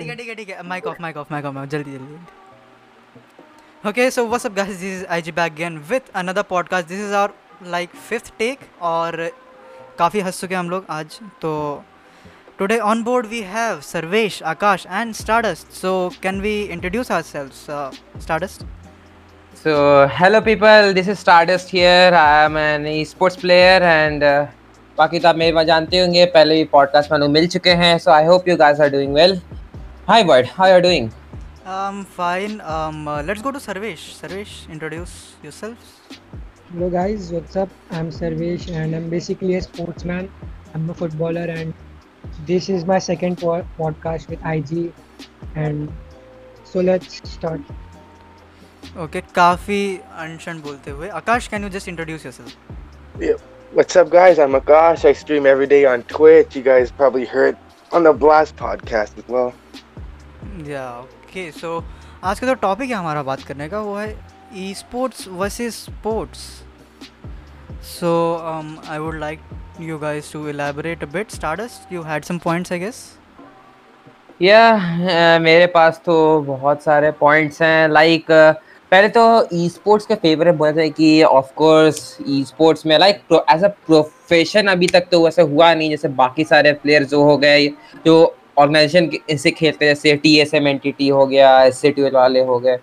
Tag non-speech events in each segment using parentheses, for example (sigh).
ठीक है ठीक है ठीक है. Mike off mike off mike off जल्दी जल्दी. Okay so what's up guys this is IG back again with another podcast this is our like fifth take और काफ़ी हंस चुके हैं हम लोग आज. तो today on board we have Sarvesh Akash and Stardust so can we introduce ourselves Stardust So, hello people, this is Stardust here. I am an esports player and uh, बाकी तो आप मेरे बारे जानते होंगे. पहले भी पॉडकास्ट में लोग मिल चुके हैं. So I hope you guys are doing well Hi bird how are doing Um, fine. Um, uh, let's go to Sarvesh. Sarvesh, introduce yourself. Hello guys, what's up? I'm Sarvesh and I'm basically a sportsman. I'm a footballer and this is my second po- podcast with IG and so let's start. Okay, काफी अनशन बोलते हुए Akash can you just introduce yourself Yeah. What's up, guys? I'm Akash. I stream every day on Twitch. You guys probably heard on the Blast podcast as well. या okay so आज का जो topic है हमारा बात करने का वो है esports versus sports so I would like you guys to elaborate a bit. Stardust you had some points i या uh, मेरे पास तो बहुत सारे पॉइंट्स हैं। लाइक पहले तो ई स्पोर्ट्स के फेवरेट बोलना चाहिए कि ऑफ़ कोर्स ई स्पोर्ट्स में लाइक एज अ प्रोफेशन अभी तक तो वैसे हुआ नहीं। जैसे बाकी सारे प्लेयर जो हो गए जो ऑर्गेनाइजेशन इससे खेलते हैं जैसे T S M N T T हो गया एस सी टी वाले हो गए।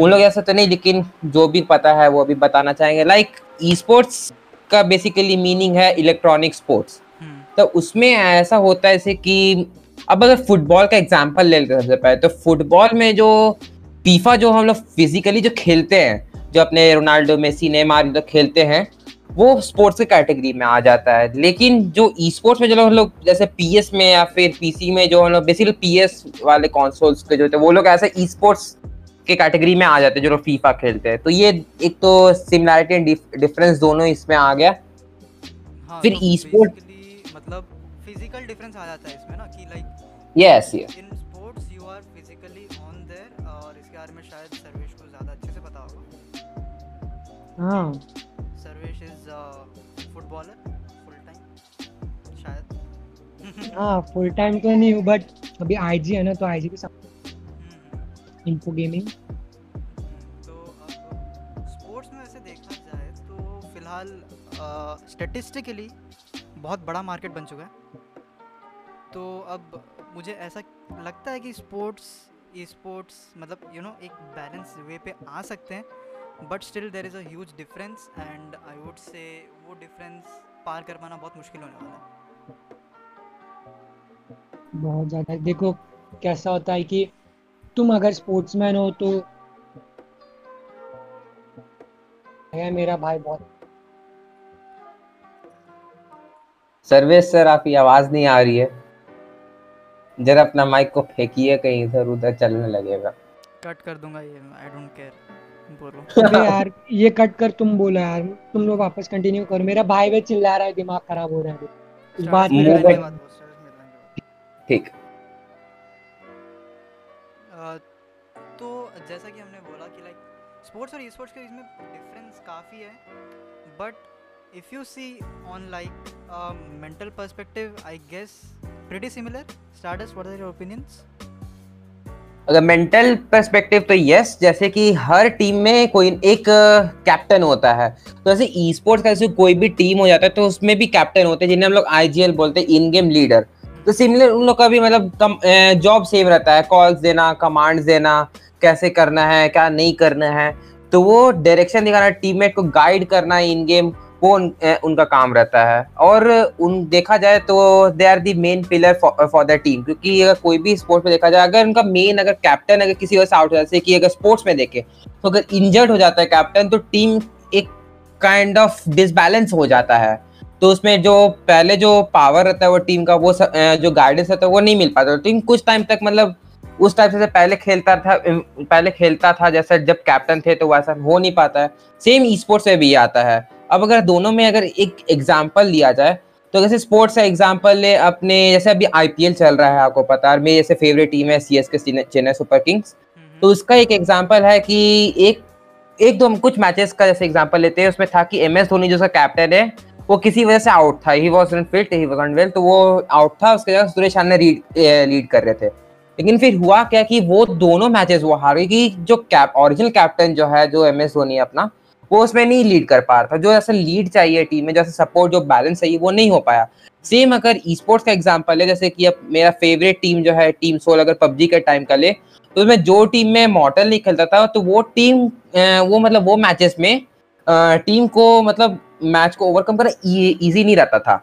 उन लोग ऐसा तो नहीं लेकिन जो भी पता है वो अभी बताना चाहेंगे। लाइक ई स्पोर्ट्स का बेसिकली मीनिंग है इलेक्ट्रॉनिक स्पोर्ट्स हम्म, तो उसमें ऐसा होता है जैसे कि अब अगर फुटबॉल का एग्ज़ाम्पल ले लेते हैं सबसे पहले तो फुटबॉल में जो फीफा जो हम लोग फिजिकली जो खेलते हैं जो अपने रोनाल्डो मेसी नेमार जो खेलते हैं वो स्पोर्ट्स की कैटेगरी में आ जाता है। लेकिन जो ई स्पोर्ट्स में जो हम लोग जैसे पीएस में या फिर पीसी में जो हम लोग बेसिकली पीएस वाले कंसोल्स के जो होते हैं वो लोग ऐसे ई स्पोर्ट्स के कैटेगरी में आ जाते हैं जो लोग फीफा खेलते हैं। तो ये एक तो सिमिलैरिटी एंड डिफरेंस दोनों इसमें आ गया। हाँ, फिर तो e-sport- मतलब फ़िज़िकल डिफरेंस आ जाता है इसमें ना कि like yes yes in sports you are physically on there और इसके बारे में शायद सर्वेश को ज़्यादा अच्छे से पता होगा। हाँ। Sarvesh is footballer full time शायद। हाँ फुल टाइम तो नहीं हूँ बट अभी IG है ना तो IG के साथ हम्म, इन्फो गेमिंग तो स्पोर्ट्स में वैसे देखा जाए तो फ़िलहाल स्टेटिस्टिकली बहुत बड़ा मार्केट बन चुका है। तो अब मुझे ऐसा लगता है कि स्पोर्ट्स ई स्पोर्ट्स मतलब यू you नो know, एक बैलेंस वे पे आ सकते हैं। But still there is a huge difference and I would say वो डिफरेंस पार कर पाना बहुत मुश्किल होने वाला है। बहुत ज़्यादा। देखो कैसा होता है कि तुम अगर स्पोर्ट्समैन हो तो है मेरा भाई बहुत। सर्वेश सर आपकी आवाज़ नहीं आ रही है। जरा अपना माइक को फेंकिए कहीं इधर उधर चलने लगेगा। कट कर दूँगा ये आई डोंट केयर (laughs) अबे यार (laughs) ये कट कर तुम बोला यार। तुम लोग वापस कंटिन्यू करो। मेरा भाई भी चिल्ला रहा है दिमाग खराब हो रहा है इस बात में ठीक। तो जैसा कि हमने बोला कि लाइक स्पोर्ट्स और ई स्पोर्ट्स के इसमें डिफरेंस काफ़ी है। But if you see on like mental perspective I guess pretty similar Stardust what are your opinions अगर मेंटल पर्सपेक्टिव तो यस जैसे कि हर टीम में कोई एक कैप्टन होता है। तो जैसे ई स्पोर्ट्स का जैसे कोई भी टीम हो जाता है तो उसमें भी कैप्टन होते हैं, जिन्हें हम लोग आईजीएल बोलते हैं इन गेम लीडर तो सिमिलर उन लोग का भी मतलब जॉब सेम रहता है कॉल्स देना कमांड्स देना, कैसे करना है, क्या नहीं करना है। तो वो डायरेक्शन दिखाना टीममेट को गाइड करना इन गेम वो उन, उनका काम रहता है। और उन देखा जाए तो they are the main pillar for the team क्योंकि अगर कोई भी स्पोर्ट्स में देखा जाए अगर उनका मेन अगर कैप्टन अगर किसी वजह से आउट हो जाए कि अगर स्पोर्ट्स में देखे तो अगर इंजर्ड हो जाता है कैप्टन तो टीम एक काइंड ऑफ़ डिसबैलेंस हो जाता है। तो उसमें जो पहले जो पावर रहता है वो टीम का वो स- जो गाइडेंस रहता है वो नहीं मिल पाता। टीम कुछ टाइम तक मतलब उस टाइप से पहले खेलता था पहले खेलता था जैसे जब कैप्टन थे तो वैसा हो नहीं पाता है। सेम ई स्पोर्ट्स में भी आता है। अब अगर दोनों में अगर एक एग्ज़ाम्पल लिया जाए तो जैसे स्पोर्ट्स का एग्ज़ाम्पल ले अपने जैसे अभी आईपीएल चल रहा है आपको पता है मेरी जैसे फेवरेट टीम है सी एस के चेन्नई सुपर किंग्स तो उसका एक एग्ज़ाम्पल है कि एक एक दो हम कुछ मैचेस का जैसे एग्जांपल लेते हैं उसमें था कि एम एस धोनी जो उसका कैप्टन है वो किसी वजह से आउट था he was fit he was well तो वो आउट था उसके जगह सुरेश रैना लीड लीड कर रहे थे। लेकिन फिर हुआ क्या कि वो दोनों मैचेस वो हार गई कि जो कैप ओरिजिनल कैप्टन जो है जो एम एस धोनी अपना वो उसमें नहीं लीड कर पा रहा था। जो ऐसा लीड चाहिए टीम में जैसे सपोर्ट जो बैलेंस चाहिए, वो नहीं हो पाया। सेम अगर ई स्पोर्ट्स का एग्ज़ाम्पल है, जैसे कि अब मेरा फेवरेट टीम जो है टीम सोल अगर पबजी के टाइम का ले तो उसमें जो टीम में मॉडल नहीं खेलता था तो वो टीम वो मतलब वो मैचेस में टीम को मतलब मैच को ओवरकम करना इजी नहीं रहता था।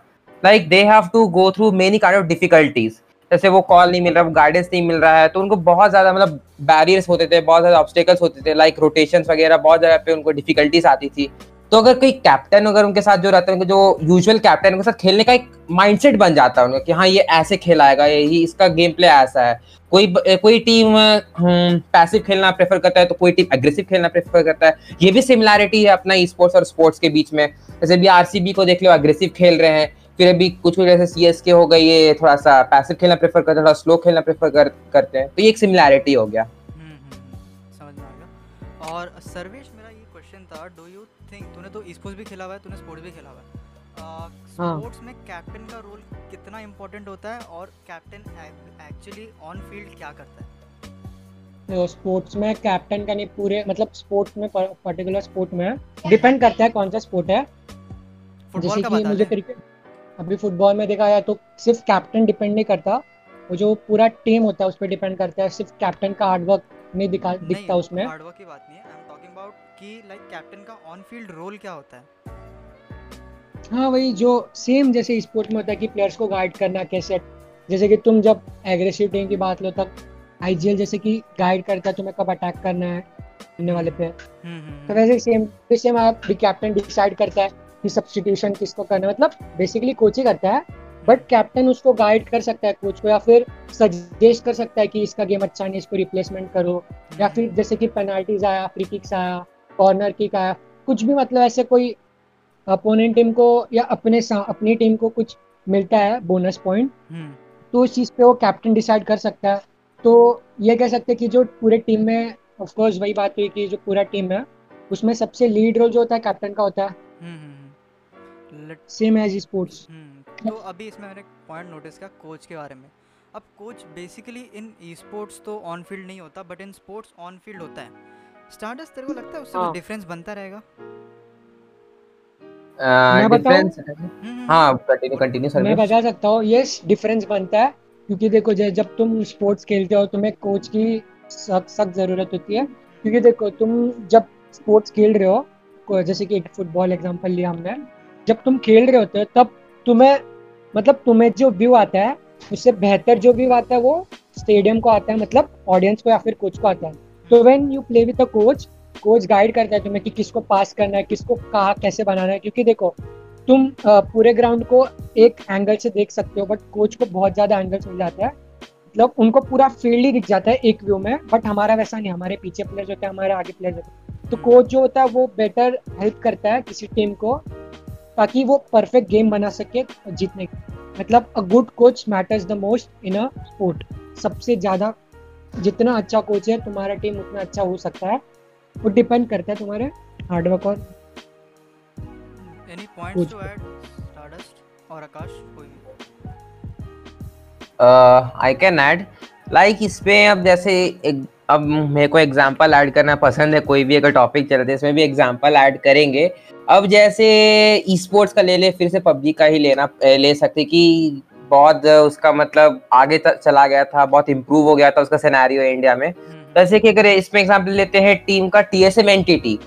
Like they have to go through many kind of difficulties जैसे वो कॉल नहीं मिल रहा गाइडेंस नहीं मिल रहा है तो उनको बहुत ज़्यादा मतलब बैरियर्स होते थे, बहुत ज़्यादा ऑब्स्टेकल्स होते थे लाइक रोटेशन वगैरह बहुत जगह पे उनको डिफिकल्टीज आती थी। तो अगर कोई कैप्टन अगर उनके साथ जो रहता है जो यूजुअल कैप्टन उनके साथ खेलने का एक माइंडसेट बन जाता है उनका कि हाँ ये ऐसे खेलाएगा, ये इसका गेम प्ले ऐसा है। कोई कोई टीम पैसिव खेलना प्रेफर करता है तो कोई टीम एग्रेसिव खेलना प्रेफर करता है। ये भी सिमिलैरिटी है अपना स्पोर्ट्स और स्पोर्ट्स के बीच में। जैसे भी आरसीबी को देख लो एग्रेसिव खेल रहे हैं। फिर अभी कुछ कुछ जैसे सी एस के हो गई ये थोड़ा सा पैसिव खेलना प्रेफर करते हैं थोड़ा स्लो खेलना प्रेफर कर, करते हैं। तो ये एक सिमिलैरिटी हो गया। हम्म, हम्म, हम्म, समझ में आ गया। और सर्वेश मेरा ये क्वेश्चन था डू यू थिंक तूने तो स्पोर्ट्स भी खेला हुआ है तूने स्पोर्ट्स भी खेला हुआ है। स्पोर्ट्स हाँ। में कैप्टन का रोल कितना इम्पोर्टेंट होता है और कैप्टन एक्चुअली ऑन फ़ील्ड क्या करता है? तो स्पोर्ट्स में कैप्टन का नहीं पूरे मतलब स्पोर्ट्स में पर्टिकुलर स्पोर्ट में डिपेंड करता है कौन सा स्पोर्ट है। जैसे कि मुझे क्रिकेट अभी फुटबॉल में देखा जाए तो सिर्फ़ कैप्टन डिपेंड नहीं करता। वो जो पूरा टीम होता है उस पर डिपेंड करता है। सिर्फ़ कैप्टन का हार्डवर्क नहीं दिखा नहीं, दिखता उसमें। हार्डवर्क की बात नहीं है। आई एम टॉकिंग अबाउट कि लाइक कैप्टन का ऑन फ़ील्ड रोल क्या होता है? हाँ वही जो सेम जैसे स्पोर्ट में होता है कि प्लेयर्स को गाइड करना कैसे जैसे कि तुम जब एग्रेसिव टीम की बात लो तब आईजीएल जैसे कि गाइड करता है तुम्हें कब अटैक करना है वाले पे हम्म, हम्म, तो हम्म। वैसे सेम सेम आप भी कैप्टन डिसाइड करता है। कि सब्सटीट्यूशन किसको करना मतलब बेसिकली कोच ही करता है बट कैप्टन उसको गाइड कर सकता है कोच को या फिर सजेस्ट कर सकता है कि इसका गेम अच्छा नहीं इसको रिप्लेसमेंट करो या फिर जैसे कि पेनाल्टीज आया फ्री किक्स आया कॉर्नर किक आया कुछ भी मतलब ऐसे कोई अपोनेंट टीम को या अपने अपनी टीम को कुछ मिलता है बोनस पॉइंट हम्म। तो उस चीज़ पे वो कैप्टन डिसाइड कर सकता है। तो ये कह सकते हैं कि जो पूरे टीम में ऑफ़ कोर्स वही बात हुई कि जो पूरा टीम है उसमें सबसे लीड रोल जो होता है कैप्टन का होता है। हम्म, हम्म, सेम एज स्पोर्ट्स तो अभी इसमें मैंने पॉइंट नोटिस किया कोच के बारे में। अब coach basically in esports तो ऑन फ़ील्ड नहीं होता but in sports on field होता है। स्टार्टस तेरे को लगता है उससे हाँ. डिफरेंस बनता रहेगा? डिफरेंस हाँ कंटिन्यू कंटिन्यू सर मैं बता सकता हूँ यस डिफरेंस बनता है क्योंकि देखो जब तुम स्पोर्ट्स खेलते हो तुम्हें कोच की सख्त सख्त ज़रूरत होती है। क्योंकि देखो तुम जब स्पोर्ट्स खेल रहे हो जैसे कि एक फुटबॉल एग्जांपल लिया हमने जब तुम खेल रहे होते हो, तब तुम्हें मतलब तुम्हें जो व्यू आता है, उससे बेहतर जो व्यू आता है, वो स्टेडियम को आता है मतलब ऑडियंस को या फिर कोच को आता है। तो when you play with a coach coach guide करता है तुम्हें कि किसको पास करना है, किसको कहा, कैसे बनाना है। क्योंकि देखो, तुम पूरे ग्राउंड को एक एंगल से देख सकते हो बट कोच को बहुत ज़्यादा एंगल्स मिल जाता है। मतलब उनको पूरा फ़ील्ड ही दिख जाता है एक व्यू में बट हमारा वैसा नहीं, हमारे पीछे प्लेयर्स होते हैं, हमारे आगे प्लेयर्स होते हैं। तो कोच जो होता है, वो बेटर हेल्प करता है किसी टीम को ताकि वो परफेक्ट गेम बना सके जीतने की मतलब a good coach matters the most in a sport सबसे ज़्यादा जितना अच्छा कोच है तुम्हारा टीम उतना अच्छा हो सकता है। वो डिपेंड करता है तुम्हारे हार्डवर्क और any points to add Stardust और आकाश कोई आई कैन ऐड लाइक इस पे अब जैसे एक अब मेरे को एग्जांपल ऐड करना पसंद है कोई भी अगर टॉपिक चल रहा है इसमें भी एग्जांपल ऐड करेंगे। अब जैसे ई स्पोर्ट्स का ले ले फिर से पबजी का ही लेना ले सकते कि बहुत उसका मतलब आगे चला गया था बहुत इम्प्रूव हो गया था उसका सिनेरियो इंडिया में। जैसे हम्म। कि अगर इसमें एग्ज़ाम्पल लेते हैं टीम का टीएसएम एनटीटी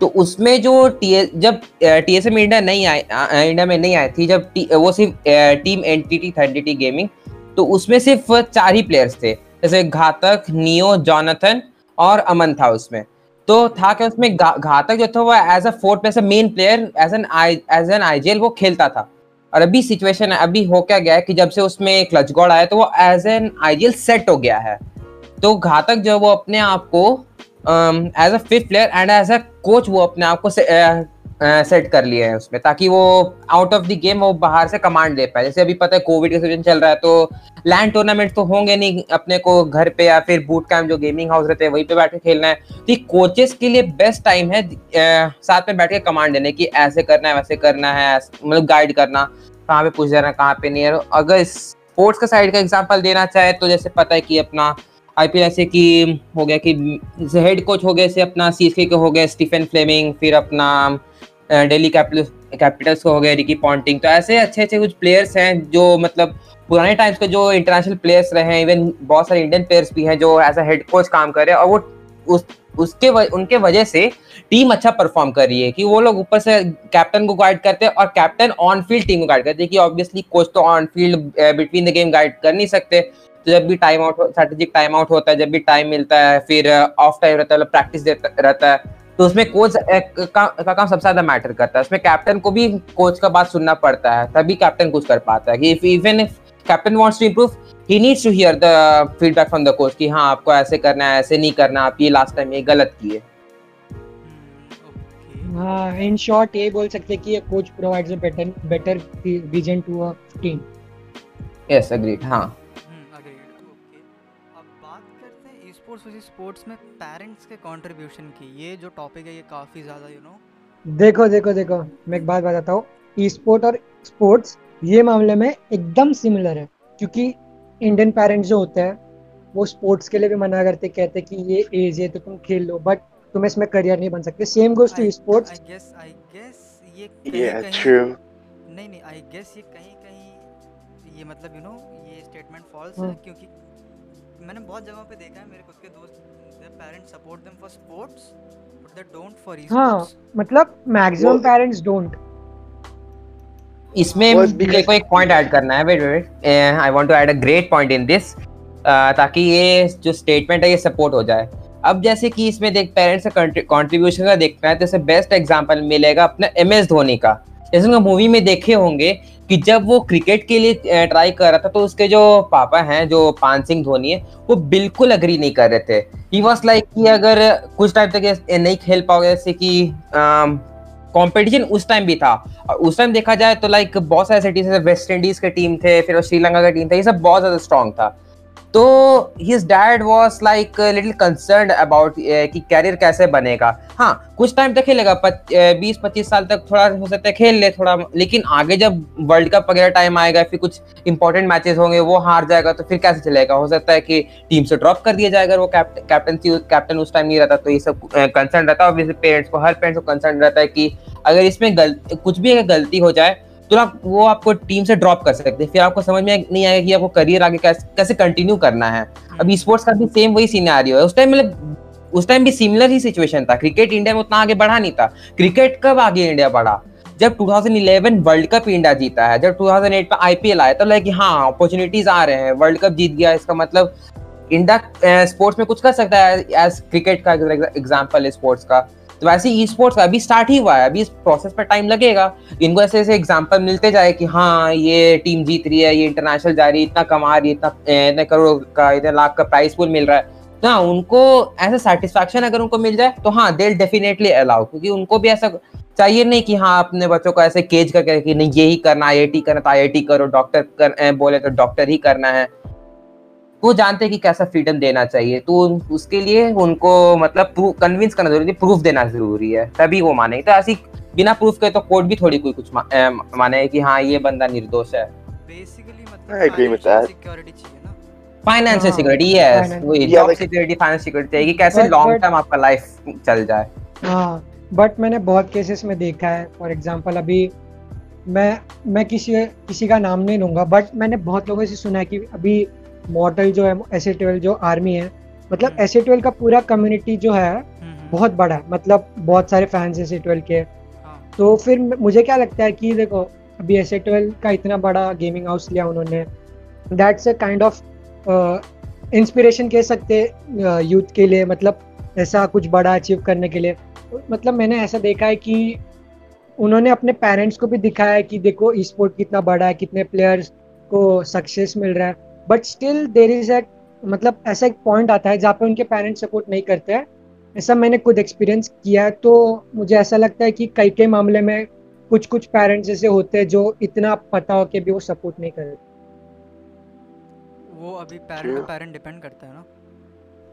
तो उसमें जो टी जब टीएसएम इंडिया नहीं आए इंडिया में नहीं आई थी जब वो सिर्फ़ टीम एनटीटी थर्टी गेमिंग तो उसमें सिर्फ़ चार ही प्लेयर्स थे। जैसे घातक, नियो, जॉनथन और अमन था उसमें। तो था कि उसमें घातक जो था वो as a fourth place main player as an as an IGL वो खेलता था। और अभी सिचुएशन अभी हो क्या गया है कि जब से उसमें क्लच गॉड आया तो वो एज एन आईजीएल सेट हो गया है। तो घातक जो वो अपने आप को as a fifth player and as a coach वो अपने आप को सेट कर लिए हैं उसमें, ताकि वो आउट ऑफ़ द गेम वो बाहर से कमांड दे पाए। जैसे अभी पता है कोविड का सीज़न चल रहा है तो लैंड टूर्नामेंट तो होंगे नहीं अपने को घर पे या फिर बूट कैंप जो गेमिंग हाउस रहते हैं, वहीं पे बैठ के खेलना है। तो कोचेस के लिए बेस्ट टाइम है साथ में बैठ के कमांड देने की, ऐसे करना है, वैसे करना है मतलब गाइड करना, कहाँ पे पूछ जाना कहाँ पे नहीं है। अगर स्पोर्ट्स का साइड का एग्ज़ाम्पल देना चाहे तो जैसे पता है कि अपना आईपीएल ऐसे कि हो गया कि हेड कोच हो गए से अपना सीएसके के हो गए स्टीफन फ्लेमिंग फिर अपना कैपिटल कैपिटल्स को हो गया रिकी पॉन्टिंग। तो ऐसे अच्छे अच्छे कुछ प्लेयर्स हैं जो मतलब पुराने टाइम्स के जो इंटरनेशनल प्लेयर्स रहे हैं इवन बहुत सारे इंडियन प्लेयर्स भी हैं जो एज अ हेड कोच काम कर रहे हैं और वो उस उसके व, उनके वजह से टीम अच्छा परफॉर्म कर रही है कि वो लोग ऊपर से कैप्टन को गाइड करते हैं और कैप्टन ऑन फ़ील्ड टीम को गाइड करते हैं कि ऑब्वियसली कोच तो on field between the game guide कर नहीं सकते। तो जब भी time out strategic time out होता है जब भी टाइम मिलता है फिर ऑफ़ टाइम रहता है मतलब प्रैक्टिस रहता है। तो उसमें कोच का, का काम सबसे ज़्यादा मैटर करता है। उसमें कैप्टन को भी कोच का बात सुनना पड़ता है तभी कैप्टन कुछ कर पाता है। कि if even if captain wants to improve he needs to hear the feedback from the coach कि हाँ आपको ऐसे करना है ऐसे नहीं करना आप ये लास्ट टाइम ये गलत किए। हाँ इन शॉर्ट ये बोल सकते हैं कि coach provides a better better vision to a team yes agreed हाँ। स्पोर्ट्स वर्सेस स्पोर्ट्स में पेरेंट्स के कंट्रीब्यूशन की। ये जो टॉपिक है ये काफ़ी ज़्यादा यू नो देखो देखो देखो मैं एक बात बताता हूँ। ई स्पोर्ट और स्पोर्ट्स ये मामले में एकदम सिमिलर है। क्योंकि इंडियन पेरेंट्स जो होते हैं वो स्पोर्ट्स के लिए भी मना करते कहते कि ये एज है तो तुम खेल लो। बट तुम इसमें करियर नहीं बन सकते। Same goes to sports I guess I guess ये Yeah, कहीं true. नहीं नहीं आई गेस ये कहीं कहीं ये मतलब यू नो ये स्टेटमेंट फॉल्स है हाँ। क्योंकि मैंने बहुत जगहों पे देखा है मेरे खुद के दोस्त their parents support them for sports but they don't for हाँ ई-स्पोर्ट्स मतलब मैक्सिमम पेरेंट्स डोंट इसमें मेरे को एक पॉइंट ऐड करना है wait wait I want to add a great point in this ताकि ये जो स्टेटमेंट है ये सपोर्ट हो जाए. अब जैसे कि इसमें देख पेरेंट्स का कंट्रीब्यूशन का देखना है तो इसे बेस्ट एग्जांपल मिलेगा अपना एम एस धोनी का. जैसे उनका मूवी में देखे होंगे कि जब वो क्रिकेट के लिए ट्राई कर रहा था तो उसके जो पापा हैं, जो पान सिंह धोनी है, वो बिल्कुल अग्री नहीं कर रहे थे। ही वॉज़ लाइक कि अगर कुछ टाइम तक नहीं खेल पाओगे, जैसे कि कंपटीशन उस टाइम भी था। और उस टाइम देखा जाए तो लाइक बहुत सारे सिटीज़ वेस्ट इंडीज के टीम थे, फिर श्रीलंका का टीम था, ये सब बहुत ज़्यादा स्ट्रॉन्ग था। तो his dad was like little concern about कि कैरियर कैसे बनेगा। हाँ कुछ टाइम तक खेलेगा बीस पच्चीस साल तक थोड़ा हो सकता है खेल ले थोड़ा लेकिन आगे जब वर्ल्ड कप वगैरह टाइम आएगा फिर कुछ इंपॉर्टेंट मैचेस होंगे वो हार जाएगा तो फिर कैसे चलेगा? हो सकता है कि टीम से ड्रॉप कर दिया जाएगा वो कैप्टन कैप्टन उस टाइम नहीं रहता तो ये सब कंसर्न रहता है। और पेरेंट्स को हर पेरेंट्स को कंसर्न रहता है कि अगर इसमें गल, कुछ भी अगर गलती हो जाए तो आप वो आपको टीम से ड्रॉप कर सकते फिर आपको समझ में नहीं आएगा कि आपको करियर आगे कैसे कैसे कंटिन्यू करना है। अब स्पोर्ट्स का भी सेम वही सीनारियो है। उस टाइम मतलब उस टाइम भी सिमिलर ही सिचुएशन था। क्रिकेट इंडिया में उतना आगे बढ़ा नहीं था। क्रिकेट कब आगे इंडिया बढ़ा? जब 2011 वर्ल्ड कप इंडिया जीता है। जब 2008 में आईपीएल आया तो लाइक हाँ अपॉर्चुनिटीज़ आ रहे हैं। वर्ल्ड कप जीत गया इसका मतलब इंडिया स्पोर्ट्स में कुछ कर सकता है। एज क्रिकेट का एग्ज़ाम्पल है स्पोर्ट्स का। तो वैसे ई स्पोर्ट्स अभी स्टार्ट ही हुआ है, अभी इस प्रोसेस पर टाइम लगेगा। इनको ऐसे ऐसे एग्ज़ाम्पल मिलते जाए कि हाँ ये टीम जीत रही है, ये इंटरनेशनल जा रही है, इतना कमा रही है, इतना इतने करोड़ का, इतने लाख का प्राइस पूल मिल रहा है। तो हाँ उनको ऐसा सेटिस्फैक्शन अगर उनको मिल जाए तो हाँ दे डेफिनेटली अलाउ क्योंकि उनको भी ऐसा चाहिए नहीं कि हाँ अपने बच्चों को ऐसे केज करके कि नहीं यही करना आई करना तो आई करो डॉक्टर कर बोले तो डॉक्टर ही करना है। वो जानते हैं कि कैसा फ्रीडम देना चाहिए तो उसके लिए उनको मतलब कन्विंस करना ज़रूरी है प्रूफ देना ज़रूरी है तभी वो माने तो ऐसी बिना प्रूफ के तो कोर्ट भी थोड़ी कोई कुछ मा, ए, माने कि हाँ ये बंदा निर्दोष है। बेसिकली. सिक्योरिटी चाहिए ना। फाइनेंशियल हाँ, सिक्योरिटी यस वही जॉब सिक्योरिटी फाइनेंशियल सिक्योरिटी चाहिए कि कैसे लॉन्ग टर्म आपका लाइफ चल जाए। हाँ बट मैंने बहुत केसेस में देखा है फॉर एग्जांपल अभी मैं मैं किसी किसी का नाम नहीं लूँगा बट मैंने बहुत लोगों से सुना है कि अभी मॉडल जो है एस जो आर्मी है मतलब हम्म। एस का पूरा कम्युनिटी जो है हम्म, हम्म, बहुत बड़ा है। मतलब बहुत सारे फैंस एस के। हाँ, तो फिर मुझे क्या लगता है कि देखो अभी एस का इतना बड़ा गेमिंग हाउस लिया उन्होंने। That's a kind of inspiration कह सकते यूथ के लिए मतलब ऐसा कुछ बड़ा अचीव करने के लिए। मतलब मैंने ऐसा देखा है कि उन्होंने अपने पेरेंट्स को भी दिखाया है कि देखो ई स्पोर्ट कितना बड़ा है कितने प्लेयर्स को सक्सेस मिल रहा है। But still there is a मतलब ऐसा एक पॉइंट आता है जहाँ पे उनके पेरेंट्स सपोर्ट नहीं करते हैं। ऐसा मैंने खुद एक्सपीरियंस किया है। तो मुझे ऐसा लगता है कि कई कई मामले में कुछ कुछ पेरेंट्स ऐसे होते हैं जो इतना पता हो के भी वो सपोर्ट नहीं करते वो अभी पेरेंट True. पेरेंट डिपेंड करता है ना?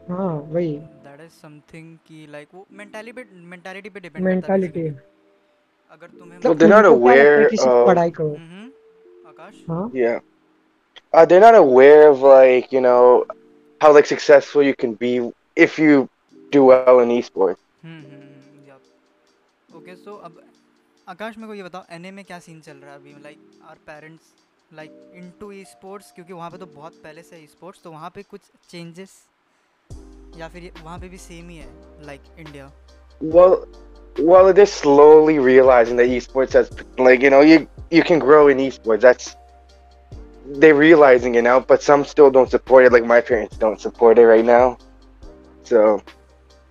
हाँ वही। दैट इज़ समथिंग कि लाइक वो मेंटालिटी पे मेंटालिटी पे डिपेंड मेंटालिटी अगर तुम्हें मतलब कि सिर्फ़ of- पढ़ाई करो। हम्म, आकाश? हाँ। Yeah. uh, they're not aware of like you know how like successful you can be if you do well in esports. Hmm hmm yup okay so अब आकाश मेरे को ये बताओ एनए में क्या सीन चल रहा है अभी like our parents like into esports क्योंकि वहाँ पे तो बहुत पहले से ई स्पोर्ट्स तो वहाँ पे कुछ चेंजेस या फिर ये- वहाँ पे भी सेम ही है like India Well, well, they're slowly realizing that esports has like you know you you can grow in esports. That's they're realizing it now, but some still don't support it. Like my parents don't support it right now. So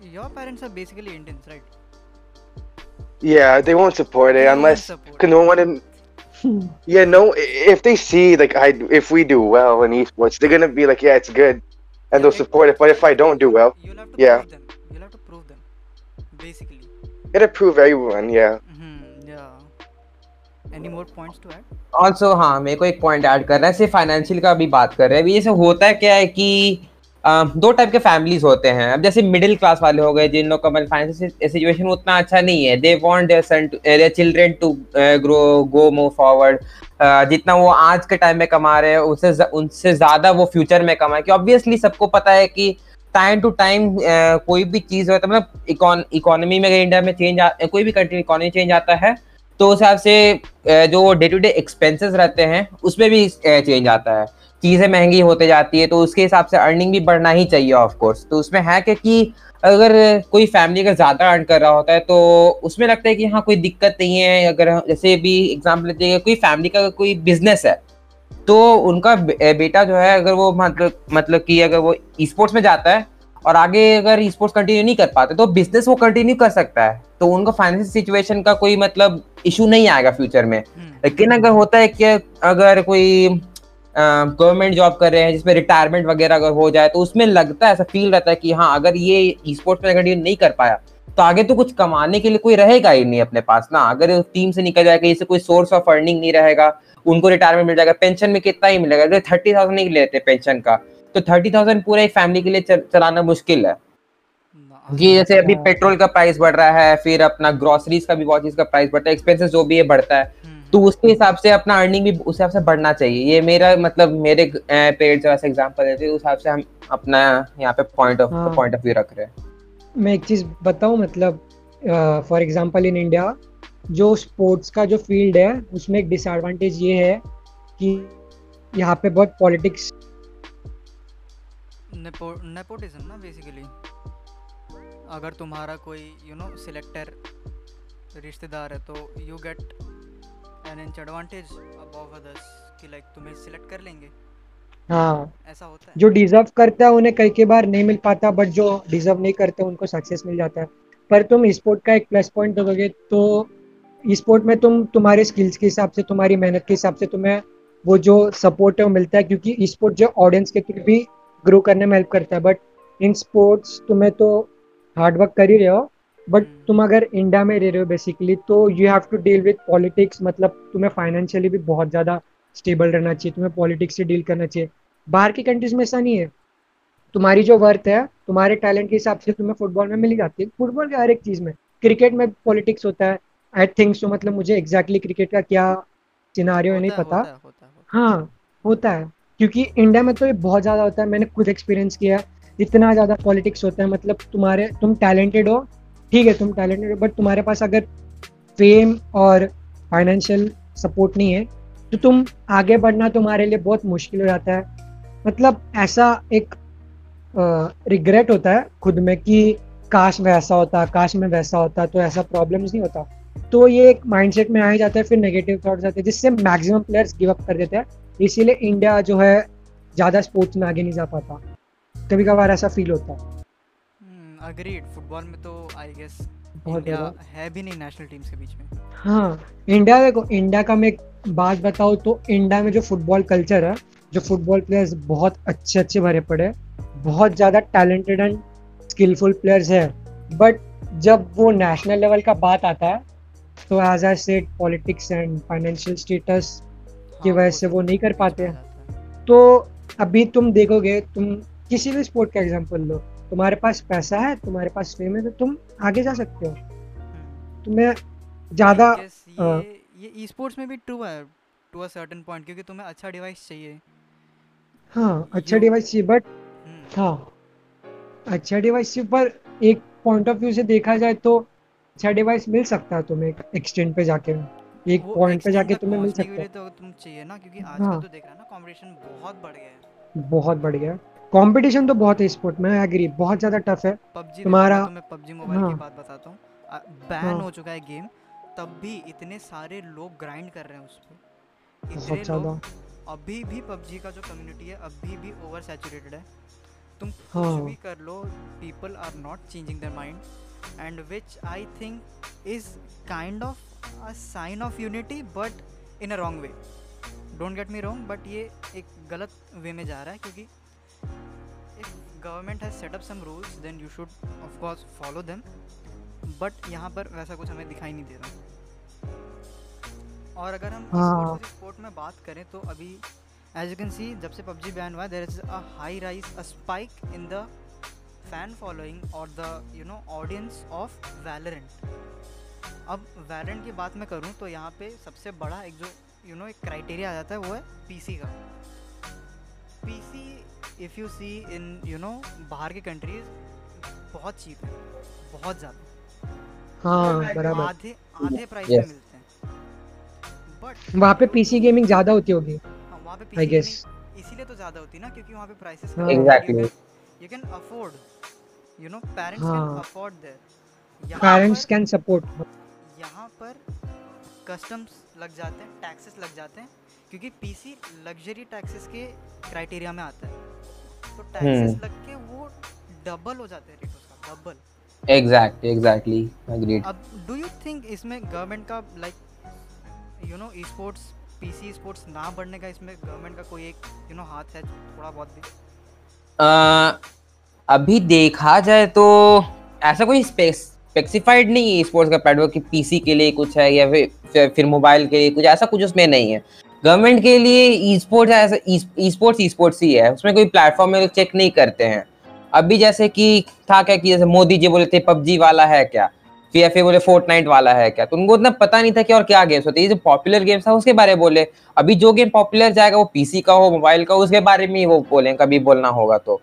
your parents are basically Indians, right? Yeah, they won't support it unless support no one. In, hmm. yeah, no. If they see like I, if we do well in esports, they're gonna be like, yeah, it's good, and yeah, they'll support it. But if I don't do well, yeah, you'll have to prove them, basically. It'll prove everyone, yeah. Any more points to add? Also हाँ मेरे को एक point add करना है। सिर्फ़ financial का भी बात कर रहे हैं। अभी सब होता है क्या है कि अ, दो टाइप के फैमिलीज़ होते हैं। अब जैसे मिडिल क्लास वाले हो गए जिन लोग का फाइनेंशियल सिचुएशन उतना अच्छा नहीं है। They want their to grow go move forward जितना वो आज के टाइम में कमा रहे हैं उससे उनसे ज़्यादा वो फ्यूचर में कमाए। कि ऑब्वियसली सबको पता है कि टाइम टू टाइम कोई भी चीज़ होता है मतलब इकोनॉमी में इंडिया में चेंज कोई भी कंट्री इकोनॉमी चेंज आता है तो उस हिसाब से जो डे टू डे एक्सपेंसेस रहते हैं, उसमें भी चेंज आता है। चीज़ें महँगी होते जाती है तो उसके हिसाब से अर्निंग भी बढ़ना ही चाहिए ऑफ़ कोर्स तो उसमें है क्या कि, अगर कोई फैमिली अगर ज़्यादा अर्न कर रहा होता है तो उसमें लगता है कि हाँ कोई दिक्कत नहीं है, अगर जैसे भी एग्ज़ाम्पल लेते हैं, कोई फैमिली का कोई बिज़नेस है तो उनका बेटा जो है, अगर वो मतलब मतलब कि अगर वो स्पोर्ट्स में जाता है, और आगे अगर स्पोर्ट्स कंटिन्यू नहीं कर पाते तो बिज़नेस वो कंटिन्यू कर सकता है। तो उनको फाइनेंशियल सिचुएशन का कोई मतलब इशू नहीं आएगा फ्यूचर में। hmm. लेकिन अगर होता है कि अगर कोई गवर्नमेंट जॉब कर रहे हैं जिसमें रिटायरमेंट वगैरह अगर हो जाए तो उसमें लगता है ऐसा फील रहता है कि हाँ अगर ये स्पोर्ट्स में कंटिन्यू नहीं कर पाया तो आगे तो कुछ कमाने के लिए कोई रहेगा ही नहीं अपने पास ना? अगर टीम से निकल जाएगा इससे कोई सोर्स ऑफ़ अर्निंग नहीं रहेगा उनको रिटायरमेंट मिल जाएगा पेंशन में कितना ही मिलेगा अगर थर्टी थाउज़ेंड नहीं लेते पेंशन का तो थर्टी थाउज़ेंड पूरे एक फैमिली के लिए चलाना मुश्किल है। जी जैसे अभी हाँ। पेट्रोल का प्राइस बढ़ रहा है फिर अपना ग्रोसरीज का भी बहुत चीज़ का प्राइस बढ़ता है एक्सपेंसेस जो भी है बढ़ता है hmm. तो उसके हिसाब से अपना अर्निंग भी उस हिसाब से बढ़ना चाहिए ये मेरा मतलब मेरे पेरेंट्स जैसे एग्जांपल देते हैं उस हिसाब से हम अपना यहाँ पे point of. Point of view रख रहे हैं मैं एक चीज़ बताऊँ मतलब फॉर एग्जांपल इन इंडिया जो स्पोर्ट्स का जो फ़ील्ड है उसमें एक डिसएडवांटेज ये है कि यहाँ पे बहुत पॉलिटिक्स नेपो नेपोटिज्म ना बेसिकली अगर तुम्हारा कोई यू नो सिलेक्टर रिश्तेदार है तो you get an inch advantage above others कि लाइक तुम्हें सिलेक्ट कर लेंगे। हाँ। ऐसा होता है। जो डिजर्व करता है उन्हें कई कई बार नहीं मिल पाता बट जो डिजर्व नहीं करते उनको सक्सेस मिल जाता है। पर तुम स्पोर्ट का एक प्लस पॉइंट दोगे तो स्पोर्ट में तुम तुम्हारे स्किल्स के हिसाब से तुम्हारी मेहनत के हिसाब से तुम्हें वो जो सपोर्ट है वो मिलता है क्योंकि स्पोर्ट जो ऑडियंस के थ्रू भी ग्रो करने में हेल्प करता है। बट इन स्पोर्ट्स तुम्हें तो हार्डवर्क कर ही रहे हो बट हम्म। तुम अगर इंडिया में रह रहे हो बेसिकली तो you have to deal with politics मतलब तुम्हें फाइनेंशियली भी बहुत ज़्यादा स्टेबल रहना चाहिए तुम्हें पॉलिटिक्स से डील करना चाहिए। बाहर की कंट्रीज़ में ऐसा नहीं है। तुम्हारी जो वर्थ है तुम्हारे टैलेंट के हिसाब से तुम्हें फुटबॉल में मिल जाती है। फुटबॉल के हर एक चीज़ में। क्रिकेट में पॉलिटिक्स होता है। आई थिंक सो मतलब मुझे एग्जैक्टली exactly क्रिकेट का क्या सिनारियो नहीं पता। होता है, होता है, होता है। हाँ होता है। क्योंकि इंडिया में तो ये बहुत ज़्यादा होता है। मैंने खुद एक्सपीरियंस किया है। इतना ज़्यादा पॉलिटिक्स होता है मतलब तुम्हारे, तुम टैलेंटेड हो, ठीक है, तुम टैलेंटेड हो बट तुम्हारे पास अगर फेम और फाइनेंशियल सपोर्ट नहीं है तो तुम आगे बढ़ना तुम्हारे लिए बहुत मुश्किल हो जाता है। मतलब ऐसा एक रिग्रेट होता है खुद में कि काश में ऐसा होता, काश में वैसा होता तो ऐसा प्रॉब्लम्स नहीं होता। तो ये एक माइंडसेट में आ ही जाता है, फिर नेगेटिव थॉट्स आते हैं, जिससे मैक्सिमम प्लेयर्स गिव अप कर देते हैं। इसीलिए इंडिया जो है, ज़्यादा स्पोर्ट्स में आगे नहीं जा पाता। कभी कभार ऐसा फील होता है। अग्रीड फुटबॉल में तो आई गेस बहुत इंडिया है भी नहीं नेशनल टीम्स के बीच में। हाँ इंडिया देखो इंडिया का मैं बात बताऊँ तो इंडिया में जो फुटबॉल कल्चर है जो फुटबॉल प्लेयर्स बहुत अच्छे अच्छे भरे पड़े बहुत ज़्यादा टैलेंटेड एंड स्किलफुल प्लेयर्स है। बट जब वो नेशनल लेवल का बात आता है तो as I said politics and financial status की वजह से वो नहीं कर पाते हैं। तो अभी तुम देखोगे तुम किसी भी स्पोर्ट का एग्जांपल लो। तुम्हारे पास पैसा है तुम्हारे पास फेम है तो तुम आगे जा सकते हो। हम्म। तुम्हें ज़्यादा हाँ। ये ई स्पोर्ट्स में भी ट्रू है टू अ सर्टेन पॉइंट क्योंकि तुम्हें अच्छा डिवाइस चाहिए। हाँ अच्छा डिवाइस चाहिए बट हम्म, हाँ अच्छा डिवाइस चाहिए पर एक पॉइंट ऑफ़ व्यू से देखा जाए तो अच्छा डिवाइस मिल सकता है तुम्हें एक्सटेंड पे जाके। एक पॉइंट पे जाके तुम्हें मिल सकता है। तो तुम चाहिए ना क्योंकि आजकल हाँ तो देख रहा है ना कंपटीशन बहुत बढ़ गया है। बहुत बढ़िया कंपटीशन तो बहुत है स्पोर्ट में एग्री बहुत ज़्यादा टफ है पबजी तुम्हारा- तो मैं पबजी मोबाइल की हाँ। बात बताता हूँ बैन हाँ। हो चुका है गेम तब भी इतने सारे लोग ग्राइंड कर रहे हैं उस पर इतने लोग अभी भी पबजी का जो कम्युनिटी है अभी भी ओवर सैचुरेटेड है तुम हाँ। कुछ भी कर लो people are not changing their mind and which I think is kind of a sign of unity but in a wrong way don't get me wrong but ये एक गलत वे में जा रहा है क्योंकि if government has set up some rules then you should of course follow them. यहाँ पर वैसा कुछ हमें दिखाई नहीं दे रहा। और अगर हम हाँ। स्पोर्ट में बात करें तो अभी एज यू कैन सी जब से पबजी बैन हुआ है there is a high rise a spike in the fan following और the you know audience of Valorant अब वैलोरेंट की बात मैं करूँ तो यहाँ पे सबसे बड़ा एक जो यू you नो know, एक क्राइटेरिया आ जाता है वो है पीसी का। PC if you see in you know बाहर के कंट्रीज़ बहुत चीप है बहुत ज़्यादा। हाँ बराबर। आधे आधे प्राइस Yes. में मिलते हैं। बट वहाँ पे पीसी गेमिंग ज़्यादा होती होगी वहाँ पे आई पीसी गेस इसीलिए तो ज़्यादा होती है ना क्योंकि वहाँ पे प्राइसेस हाँ। You can afford you know parents हाँ। Can afford their parents can support यहाँ पर कस्टम्स लग जाते हैं टैक्सेस लग जाते हैं। क्योंकि पीसी लग्जरी टैक्सेस के क्राइटेरिया में आता है। तो टैक्सेस हम्म। लग के वो डबल हो जाते हैं रेट उसका डबल एग्जैक्ट एग्जैक्टली एग्रीड अब डू यू थिंक इसमें गवर्नमेंट का like you know sports PC sports ना बढ़ने का इसमें गवर्नमेंट का कोई एक यू नो हाथ है थोड़ा बहुत भी? uh, अभी देखा जाए तो ऐसा कोई स्पेसिफाइड नहीं है स्पोर्ट्स का पैडवर्क कि पीसी के लिए कुछ है या फिर, फिर मोबाइल के लिए कुछ ऐसा कुछ उसमें नहीं है। गवर्नमेंट के लिए ई स्पोर्ट्स ऐसा ई स्पोर्ट्स ई स्पोर्ट्स ही है। उसमें कोई प्लेटफॉर्म में चेक नहीं करते हैं। अभी जैसे कि था क्या कि जैसे मोदी जी बोले थे, पबजी वाला है क्या? फिर फिर बोले फोर्टनाइट वाला है क्या? तो उनको उतना पता नहीं था कि और क्या गेम्स होते हैं। ये जो पॉपुलर गेम्स था, उसके बारे में बोले। अभी जो गेम पॉपुलर जाएगा, वो पीसी का हो मोबाइल का हो, उसके बारे में ही वो बोले, कभी बोलना होगा तो।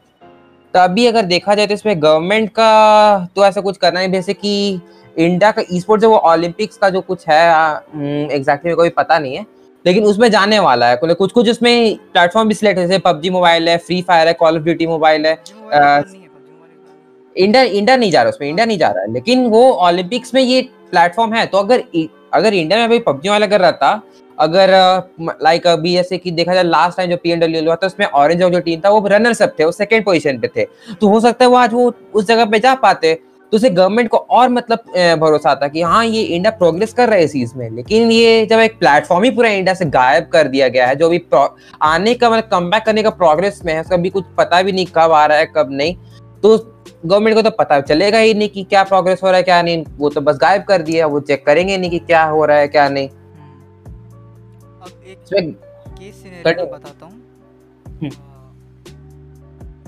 तो अभी अगर देखा जाए तो इसमें गवर्नमेंट का तो ऐसा कुछ करना है जैसे कि इंडिया का ई स्पोर्ट्स जो वो ओलंपिक्स का जो कुछ है एग्जैक्टली मेरे को भी पता नहीं है। लेकिन उसमें जाने वाला है। कुछ कुछ उसमें प्लेटफॉर्म भी सिलेक्ट है जैसे पबजी मोबाइल है फ्री फायर है कॉल ऑफ़ ड्यूटी मोबाइल है। इंडिया इंडिया नहीं जा रहा उसमें इंडिया नहीं जा रहा। है लेकिन वो ओलंपिक्स में ये प्लेटफॉर्म है तो अगर अगर इंडिया में अभी पबजी वाला कर रहा था अगर लाइक अभी जैसे कि देखा जाए लास्ट टाइम जो पी एनडब्ल्यू हुआ था उसमें ऑरेंज जो टीम था वो रनर्स अप थे वो सेकंड पोजीशन पे थे। तो हो सकता है वो आज वो उस जगह पे जा पाते। तो उसे गवर्नमेंट को और मतलब भरोसा आता कि हाँ ये इंडिया प्रोग्रेस कर रहा है इस चीज़ में। लेकिन ये जब एक प्लेटफॉर्म ही पूरा इंडिया से गायब कर दिया गया है जो अभी आने का मतलब कम करने का प्रोग्रेस में है उसका भी कुछ पता भी नहीं कब आ रहा है कब नहीं तो गवर्नमेंट को तो पता चलेगा ही नहीं कि क्या प्रोग्रेस हो रहा है क्या नहीं। वो तो बस गायब कर दिया वो चेक करेंगे नहीं कि क्या हो रहा है क्या नहीं। अब एक केस सिनेरियो बताता हूँ।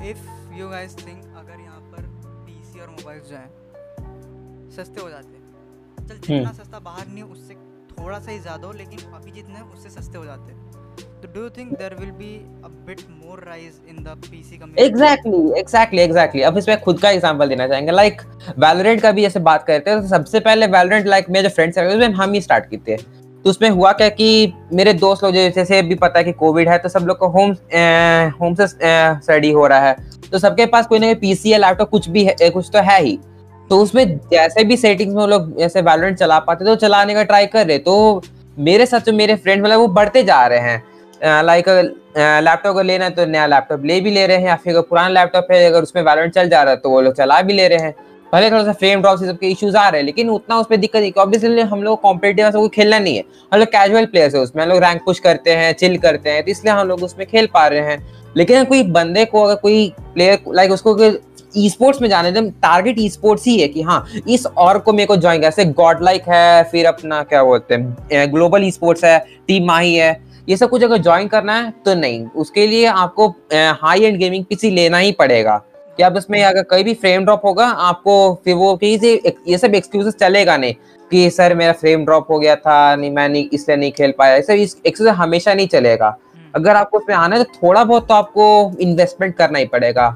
इफ़ यू गाइस थिंक सस्ते हो जाते हैं। चल जितना सस्ता बाहर नहीं उससे थोड़ा सा ही ज़्यादा हो लेकिन अभी जितने उससे सस्ते हो जाते हैं। तो do you think there will be a bit more rise in the PC community exactly exactly exactly अब इसमें खुद का एग्जांपल देना चाहेंगे। लाइक वैलोरेंट का भी जैसे बात करते हैं तो सबसे पहले वैलोरेंट लाइक मेरे जो फ्रेंड्स हैं उसमें हम ही स्टार्ट किए थे। तो उसमें हुआ क्या कि मेरे दोस्त लोग जैसे भी पता है कि कोविड है तो सब लोग को होम होम से स्टडी हो रहा है। तो सबके पास कोई ना कोई पीसी या लैपटॉप कुछ भी है कुछ तो है ही। तो उसमें जैसे भी सेटिंग्स में वो लोग जैसे वैलोरेंट चला पाते तो चलाने का ट्राई कर रहे तो मेरे साथ जो मेरे फ्रेंड वाले वो बढ़ते जा रहे हैं। लाइक लैपटॉप अगर लेना है तो नया लैपटॉप ले भी ले रहे हैं, या फिर अगर पुराना लैपटॉप है, अगर उसमें वैलोरेंट चल जा रहा है तो वो लोग चला भी ले रहे हैं। भले थोड़ा सा फ्रेम ड्रॉप सबके इश्यूज़ आ रहे हैं, लेकिन उतना उसमें दिक्कत नहीं ऑब्वियसली हम लोग कॉम्पिटेटिव कोई खेलना नहीं है। हम लोग कैजुअल प्लेयर्स है उसमें, हम लोग रैंक पुश करते हैं चिल करते हैं तो इसलिए हम लोग उसमें खेल पा रहे हैं। लेकिन कोई बंदे को, अगर कोई प्लेयर लाइक उसको ई स्पोर्ट्स में जाने दे टारगेट ई स्पोर्ट्स ही है कि हाँ इस और को मेरे को ज्वाइन जैसे गॉड लाइक है फिर अपना क्या बोलते हैं ग्लोबल ई स्पोर्ट्स है टीम माही है ये सब कुछ अगर ज्वाइन करना है तो नहीं। उसके लिए आपको हाई एंड गेमिंग पीसी लेना ही पड़ेगा। कि अब उसमें अगर कहीं भी फ्रेम ड्रॉप होगा आपको फिर वो कहीं से ये सब एक्सक्यूजेस चलेगा नहीं। कि सर मेरा फ्रेम ड्रॉप हो गया था नहीं मैं नहीं इसलिए नहीं खेल पाया। ऐसा एक्सक्यूज हमेशा नहीं चलेगा। अगर आपको उसमें आना है तो थोड़ा बहुत तो आपको इन्वेस्टमेंट करना ही पड़ेगा।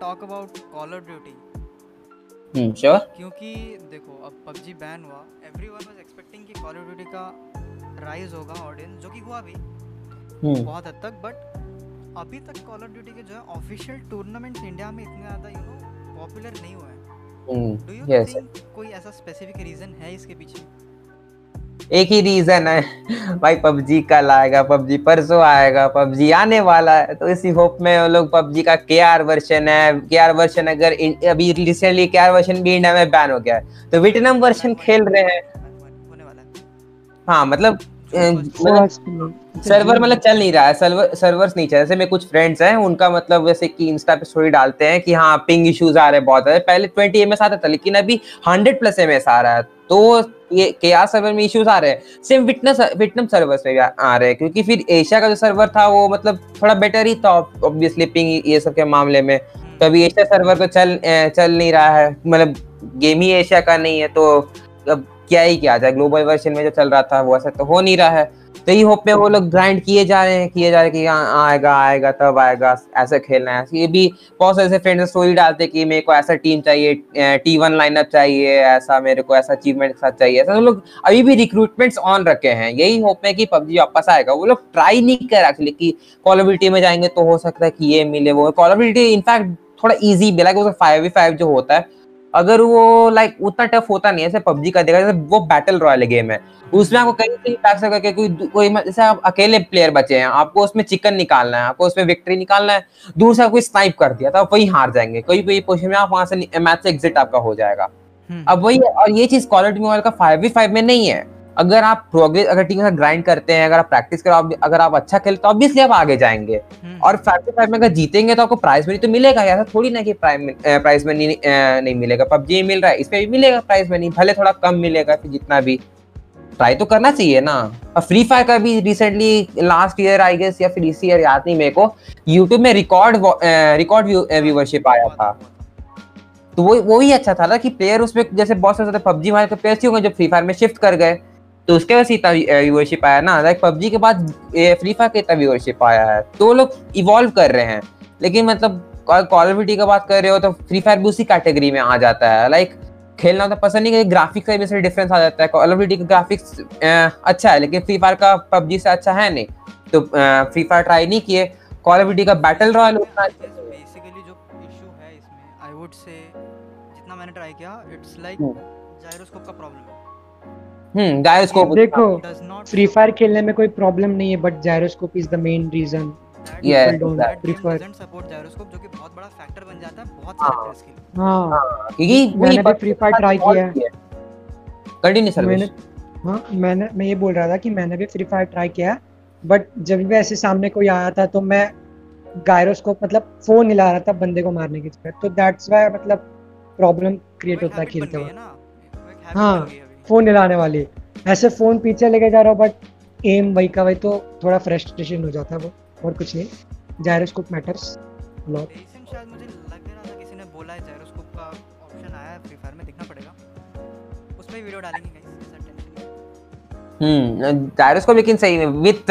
Talk about call of duty sure क्योंकि देखो अब पबजी बैन हुआ एवरीवन वाज एक्सपेक्टिंग कि कॉल ऑफ़ ड्यूटी का राइज होगा ऑडियंस जो कि हुआ भी। हम्म बहुत हद तक बट अभी तक कॉल ऑफ़ ड्यूटी के जो है ऑफिशियल टूर्नामेंट्स इंडिया में इतने ज़्यादा यू नो पॉपुलर नहीं हुए हैं। डू यू थिंक कोई ऐसा स्पेसिफिक रीजन है इसके पीछे? एक ही रीजन है। भाई पबजी कल आएगा पबजी परसों आएगा पबजी आने वाला है। तो इसी होप में वो लोग पबजी का के आर वर्जन है। के आर वर्जन अगर अभी रिसेंटली के आर वर्जन भी इंडिया में बैन हो गया है। तो वियतनाम वर्जन खेल रहे हैं। है हाँ मतलब अ, मतलब सर्वर मतलब चल नहीं रहा है। सर्वर सर्वर्स नहीं चल जैसे मेरे कुछ फ्रेंड्स हैं उनका मतलब जैसे कि इंस्टा पे स्टोरी डालते हैं कि हाँ पिंग इश्यूज़ आ रहे हैं बहुत ज़्यादा। पहले 20 एमएस आता था लेकिन अभी 100 प्लस एमएस आ रहा है। तो ये केआर सर्वर में इश्यूज़ आ रहे हैं। सेम विटनेस विटनम सर्वर्स में भी आ, रहे हैं क्योंकि फिर एशिया का जो सर्वर था वो मतलब थोड़ा बेटर ही था ऑब्वियसली पिंग ये सब के मामले में। तो अभी एशिया सर्वर तो चल चल नहीं रहा है मतलब गेम ही एशिया का नहीं है तो अब क्या ही किया जाए ग्लोबल वर्जन में जो चल रहा था, वो ऐसा तो हो नहीं रहा है। तो यही होप में वो लोग ग्राइंड किए जा रहे हैं, किए जा रहे हैं कि हाँ आएगा आएगा, तब आएगा, ऐसे खेलना है। ये भी बहुत सारे फ्रेंड्स स्टोरी डालते हैं कि मेरे को ऐसा टीम चाहिए टी वन लाइनअप चाहिए, ऐसा मेरे को ऐसा अचीवमेंट के साथ चाहिए। ऐसा तो लोग अभी भी रिक्रूटमेंट्स ऑन रखे हैं। यही होप में कि पबजी वापस आएगा। वो लोग ट्राई नहीं कर एक्चुअली कि कॉल ऑफ़ ड्यूटी में जाएँगे तो हो सकता है कि ये मिले वो। कॉलेबिलिटी इनफैक्ट थोड़ा भी लाइक फाइव वी फाइव जो होता है अगर वो लाइक उतना टफ होता नहीं है जैसे पबजी का देखा जैसे वो बैटल रॉयल गेम है उसमें आपको कहीं से से करके कोई कोई जैसे आप अकेले प्लेयर बचे हैं आपको उसमें चिकन निकालना है आपको उसमें विक्ट्री निकालना है दूर से कोई स्नाइप कर दिया तो आप वही हार जाएँगे कोई भी पोजिशन में आप वहाँ से मैच से एग्जिट आपका हो जाएगा। हम्म, अब वही और ये चीज़ क्वालिटी मोबाइल का फाइव वी फाइव में नहीं है। अगर आप प्रोग्रेस अगर टीम के साथ ग्राइंड करते हैं अगर आप प्रैक्टिस करो आप- अगर आप अच्छा खेलते हो ऑब्वियसली आप आगे जाएँगे। हम्म, और फाइव टू फाइव में अगर जीतेंगे तो आपको प्राइज मनी तो मिलेगा ऐसा थोड़ी ना कि प्राइज मनी नहीं मिलेगा। पबजी में मिल रहा है इसमें भी मिलेगा प्राइज मनी भले थोड़ा कम मिलेगा फिर जितना भी। ट्राई तो करना चाहिए ना। और फ्री फायर का भी recently last year I guess या फिर इसी ईयर याद नहीं मेरे को यूट्यूब में रिकॉर्ड रिकॉर्ड व्यूवरशिप आया था। तो वो वो ही अच्छा था ना कि प्लेयर उसमें जैसे बहुत सारे पबजी वाले प्लेयर्स ही होंगे जो फ्री फायर में शिफ्ट कर गए। तो उसके वजह से इतना व्यूअरशिप आया ना। लाइक पबजी के बाद फ्री फायर का इतना व्यूअरशिप आया है। तो लोग इवॉल्व कर रहे हैं। लेकिन मतलब कॉल ऑफ़ ड्यूटी का बात कर रहे हो तो फ्री फायर भी उसी कैटेगरी में आ जाता है। लाइक खेलना तो पसंद नहीं ग्राफिक्स का भी डिफरेंस आ जाता है। कॉल ऑफ़ ड्यूटी का ग्राफिक्स अच्छा है लेकिन फ्री फायर का पबजी से अच्छा है नहीं। तो फ्री फायर ट्राई नहीं किए। कॉल ऑफ़ ड्यूटी का बैटल रॉयल उतना बेसिकली जो इशू है इसमें आई वुड से जितना मैंने ट्राई किया इट्स लाइक। जायरोस्कोप का प्रॉब्लम हम्म गायरोस्कोप देखो फ्री फायर खेलने में कोई प्रॉब्लम नहीं है but gyroscope is the main reason Yeah, don't prefer- support gyroscope जो कि बहुत बड़ा फैक्टर बन जाता है बहुत हाँ। सारे players के हाँ। क्योंकि मैंने फ्री फायर ट्राई किया है। कंटिन्यू सर्विस मैंने हाँ मैंने मैं ये बोल रहा था कि मैंने भी फ्री फायर ट्राई किया बट जब भी ऐसे सामने कोई आया था तो मैं गायरोस्कोप मतलब फ़ोन हिला रहा था बंदे को मारने की चक्कर। तो दैट्स वाई मतलब प्रॉब्लम क्रिएट होता है खेलते वक्त। हाँ, फ़ोन हिलाने वाली ऐसे फ़ोन पीछे लेके जा रहा हूँ बट एम वही का वही तो थोड़ा फ्रस्ट्रेशन हो जाता है वो और कुछ नहीं। जायरोस्कोप मैटर्स लॉट रिसेंट शायद मुझे लग रहा था किसी ने बोला है जायरोस्कोप का ऑप्शन आया है फ्री फायर में देखना पड़ेगा। उस पे वीडियो डालेंगे गाइस ऐसा टेंशन हम्म जायरोस्कोप लेकिन सही है। विथ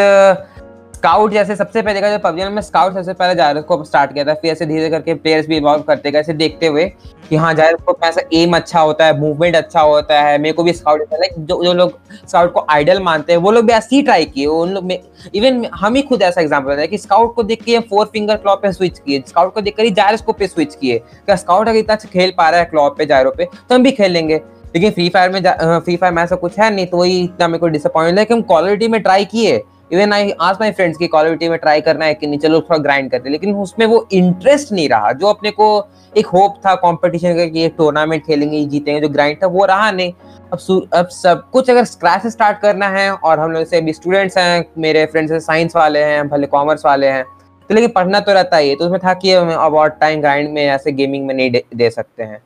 स्काउट जैसे सबसे पहले का जो पबजी में स्काउट सबसे पहले जायरोस्कोप स्टार्ट किया था, फिर ऐसे धीरे करके प्लेयर्स भी इवॉल्व करते गए, ऐसे देखते हुए कि हाँ जायरोस्कोप में ऐसा एम अच्छा होता है मूवमेंट अच्छा होता है, मेरे को भी स्काउट लाइक जो जो लोग स्काउट को आइडल मानते हैं, वो लोग भी ऐसे ही ट्राई किए, उन लोग इवन हम ही खुद ऐसा एग्जांपल है कि स्काउट को देख के फोर फिंगर क्लॉप पे स्विच किए स्काउट को देखकर ही जायरोस्कोप पे स्विच किए। क्या स्काउट अगर इतना अच्छा खेल पा रहा है क्लॉप पे जायरो पे तो हम भी खेल लेंगे लेकिन फ्री फायर में फ्री फायर में ऐसा कुछ है नहीं तो वही इतना मेरे को डिसअपॉइंट है कि हम क्वालिटी में ट्राई किए। इवन आई आज माई फ्रेंड्स की क्वालिटी में ट्राई करना है कि नहीं चलो थोड़ा ग्राइंड करते लेकिन उसमें वो इंटरेस्ट नहीं रहा। जो अपने को एक होप था कंपटीशन का कि एक टूर्नामेंट खेलेंगे जीतेंगे जो ग्राइंड था वो रहा नहीं। अब सु- अब सब कुछ अगर स्क्रैच से स्टार्ट करना है और हम लोग से अभी स्टूडेंट्स हैं मेरे फ्रेंड्स साइंस वाले हैं भले कॉमर्स वाले हैं तो लेकिन पढ़ना तो रहता ही है। तो उसमें था कि अबाउट टाइम ग्राइंड में ऐसे गेमिंग में नहीं दे, दे सकते हैं।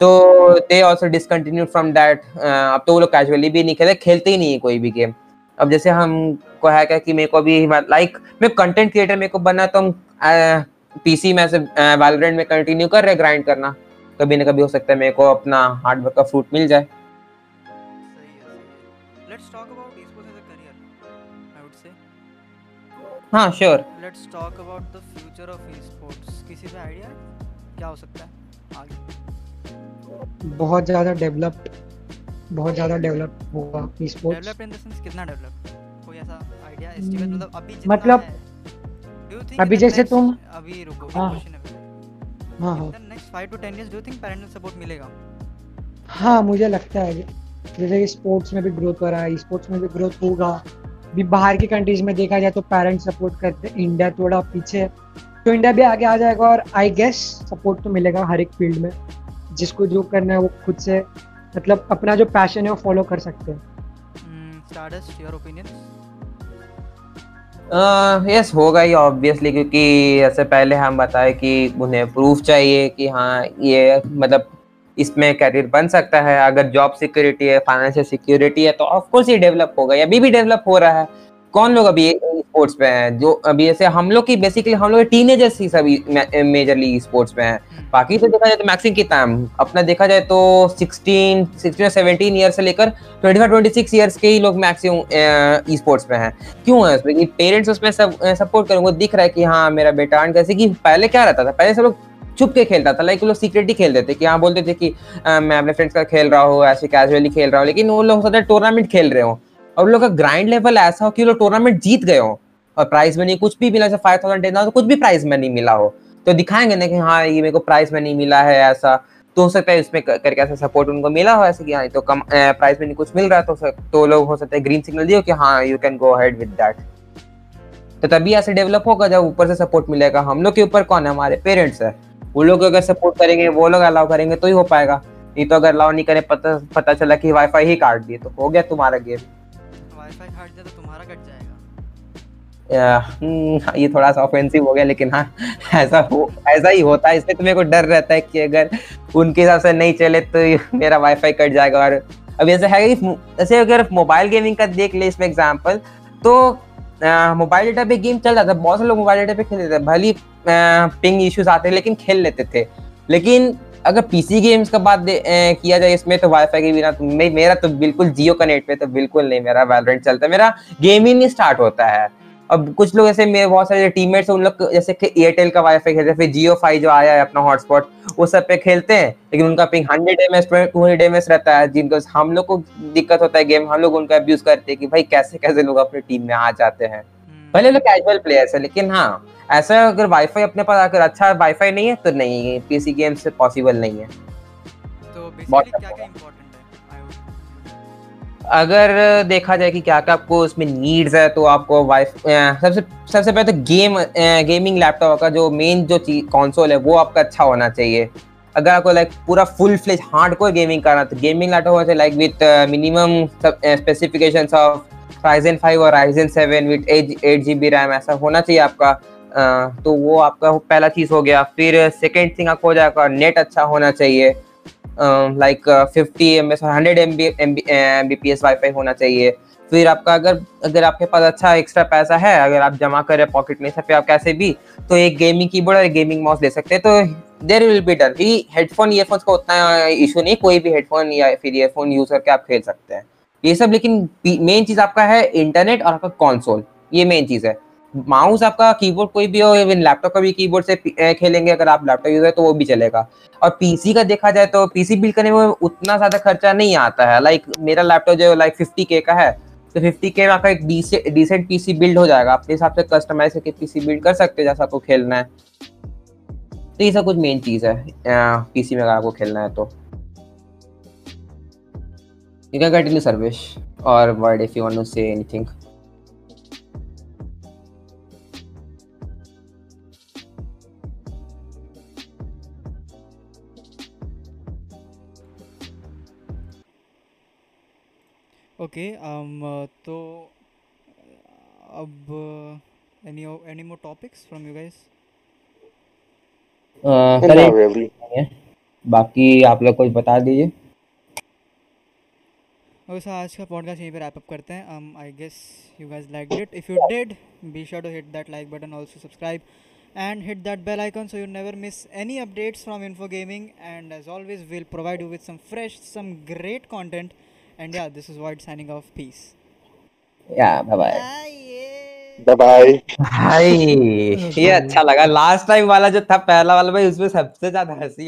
तो they also discontinued from that अब तो वो लोग कैजुअली भी नहीं खेलते खेलते ही नहीं है कोई भी गेम अब जैसे हम को है क्या कि मेरे को अभी लाइक मैं कंटेंट क्रिएटर मेरे को बनना तो हम पीसी में से वैलोरेंट में कंटिन्यू कर रहे ग्राइंड करना। कभी ना कभी हो सकता है मेरे को अपना हार्ड वर्क का फ्रूट मिल जाए। हाँ sure let's talk about the future of esports किसी का आइडिया क्या हो सकता है? आगे। बहुत ज़्यादा डेवलप्ड बहुत ज़्यादा डेवलप होगा esports develop in the sense कितना डेवलप कोई ऐसा आइडिया एस्टीमेट मतलब अभी जितना मतलब अभी जैसे तुम- अभी रुको हाँ। क्वेश्चन है हाँ हाँ। Next 5 to 10 years do you think parental support मिलेगा? हाँ मुझे लगता है। जैसे कि स्पोर्ट्स में भी ग्रोथ हो रहा है स्पोर्ट्स में भी ग्रोथ होगा। भी बाहर की कंट्रीज़ में देखा जाए तो पेरेंट्स सपोर्ट करते हैं। इंडिया थोड़ा पीछे तो इंडिया भी आगे आ जाएगा और आई गेस सपोर्ट तो मिलेगा हर एक फ़ील्ड में। जिसको जो करना है वो खुद से मतलब अपना जो पैशन है वो फॉलो कर सकते हैं। स्टारडस्ट योर ओपिनियंस यस होगा ही ऑब्वियसली क्योंकि ऐसे पहले हम बताए कि उन्हें प्रूफ चाहिए कि हाँ ये मतलब इसमें करियर बन सकता है। अगर जॉब सिक्योरिटी है फाइनेंशियल सिक्योरिटी है तो ऑफकोर्स ये डेवलप होगा ये अभी भी डेवलप हो रहा है। कौन लोग अभी स्पोर्ट्स पे हैं जो अभी ऐसे हम लोग की बेसिकली हम लोग टीनेजर्स ही सभी मेजरली स्पोर्ट्स पे हैं। बाकी तो देखा जाए तो मैक्सिम कितना है अपना देखा जाए तो 16 16 और 17 ईयर से लेकर 25 26 ईयर्स के ही लोग मैक्सिमम ई स्पोर्ट्स पे हैं। क्यों है? उसमें कि पेरेंट्स उसमें सब सपोर्ट करेंगे वो दिख रहा है कि हाँ मेरा बेटा जैसे कि पहले क्या रहता था? पहले सब लोग छुप के खेलता था लाइक वो लोग सीक्रेटली खेलते थे कि हाँ बोलते थे कि अ, मैं अपने फ्रेंड्स का खेल रहा हूँ ऐसे कैजुअली खेल रहा हूँ। लेकिन वो लोग सोचते टूर्नामेंट खेल रहे हो। और लोग का ग्राइंड लेवल ऐसा हो कि लोग टूर्नामेंट जीत गए हो। और प्राइज मनी कुछ भी मिला, जैसे फाइव थाउज़ेंड टेन थाउज़ेंड कुछ भी प्राइज मनी मिला हो। तो दिखाएँगे ना कि हाँ ये मेरे को प्राइज मनी मिला है ऐसा। तो हो सकता है इसमें करके ऐसा सपोर्ट उनको मिला हो, ऐसे कि हाँ तो कम प्राइस मनी कुछ मिल रहा है तो तो लोग हो सकता है ग्रीन सिग्नल दियो कि हाँ you can go ahead with that तो तभी ऐसे डेवलप होगा, जब ऊपर से सपोर्ट मिलेगा। हम लोग के ऊपर कौन है? हमारे पेरेंट्स है। वो लोग अगर सपोर्ट करेंगे, वो लोग अलाउ करेंगे तो ही हो पाएगा। नहीं तो अगर अलाउ नहीं करें, पता पता चला कि वाईफाई ही काट दिए तो हो गया तुम्हारा गेम वाईफाई हट जाए तो तुम्हारा कट जाएगा। हम्म, ये थोड़ा सा ऑफेंसिव हो गया लेकिन हाँ ऐसा हो ऐसा ही होता है इसलिए तो मेरे को डर रहता है कि अगर उनके हिसाब से नहीं चले तो मेरा वाईफाई कट जाएगा। और अब ऐसा है कि ऐसे अगर मोबाइल गेमिंग का देख ले इसमें एग्जांपल तो मोबाइल डेटा पे गेम चल जाता है बहुत से लोग मोबाइल डेटा पे खेल लेते हैं भली पिंग इश्यूज़ आते लेकिन खेल लेते थे। लेकिन अगर पीसी गेम्स का बात किया जाए इसमें तो वाईफाई के बिना तो मे- मेरा तो बिल्कुल जियो का नेट पे तो बिल्कुल नहीं मेरा वैलोरेंट चलता है। मेरा गेम ही नहीं स्टार्ट होता है। अब कुछ लोग ऐसे मेरे बहुत सारे टीममेट्स उन लोग जैसे कि एयरटेल का वाईफाई खेलते हैं फिर जियो फाइव जो आया है अपना हॉटस्पॉट वो सब पे खेलते हैं लेकिन उनका ping hundred M S to hundred M S रहता है जिनको हम लोग को दिक्कत होता है गेम हम लोग उनका अब्यूज करते हैं कि भाई कैसे कैसे लोग अपने टीम में आ जाते हैं। हम्म, भले लोग कैजुअल प्लेयर्स है लेकिन हाँ ऐसा अगर वाईफाई अपने पास अगर अच्छा वाईफाई नहीं है तो नहीं है। पीसी गेम से पॉसिबल नहीं है। तो क्या क्या इंपॉर्टेंट है अगर देखा जाए कि क्या क्या आपको उसमें नीड्स है तो आपको वाइफ सबसे सबसे पहले तो गेम गेमिंग लैपटॉप का जो मेन जो चीज़ कंसोल है वो आपका अच्छा होना चाहिए। अगर आपको लाइक पूरा फुल फ्लेज हार्डकोर गेमिंग करना तो गेमिंग लैपटॉप होना चाहिए like with minimum specifications of Ryzen 5 और Ryzen 7 with eight G B RAM ऐसा होना चाहिए आपका। तो वो आपका पहला चीज़ हो गया। फिर सेकेंड थिंग आपको हो जाएगा नेट अच्छा होना चाहिए। Like fifty M S hundred M B M B M B P S wifi होना चाहिए। फिर आपका अगर अगर आपके पास अच्छा एक्स्ट्रा पैसा है, अगर आप जमा करें पॉकेट में से आप कैसे भी तो एक गेमिंग कीबोर्ड और एक गेमिंग माउस ले सकते हैं। तो देर विल बी डन क्योंकि हेडफोन ईयरफोन्स का उतना इशू नहीं, कोई भी हेडफोन या फिर ईयरफोन यूज़ करके आप खेल सकते हैं। ये सब लेकिन मेन चीज़ आपका है इंटरनेट और आपका कॉन्सोल ये मेन चीज़ है। माउस आपका कीबोर्ड कोई भी हो इवन लैपटॉप का भी कीबोर्ड से खेलेंगे, अगर आप लैपटॉप यूज़ है तो वो भी चलेगा। और पीसी का देखा जाए तो पीसी बिल्ड करने में उतना ज़्यादा खर्चा नहीं आता है। लाइक मेरा लैपटॉप जो लाइक फिफ्टी के का है तो फिफ्टी के में आपका एक डिसेंट पीसी बिल्ड हो जाएगा। अपने हिसाब से कस्टमाइज करके पीसी बिल्ड कर सकते हैं, जैसा आपको खेलना है। तो ये सब कुछ मेन चीज़ है पीसी में अगर आपको खेलना है तो। You can continue Sarvesh or Word if you want to say anything. Okay um uh, तो uh, अब any any more topics from you guys Uh, really. बाकी आप लोग कुछ बता दीजिए ओके सो आज का पॉडकास्ट यहीं पे रैप अप करते हैं um I guess you guys like it if you did be sure to hit that like button also subscribe and hit that bell icon so you never miss any updates from info gaming and as always we'll provide you with some fresh some great content and yeah this is Void signing off peace Yeah, bye bye. Ah. Bye bye भाई ये अच्छा लगा last time वाला जो था पहला वाला भाई उसमें सबसे ज़्यादा हँसी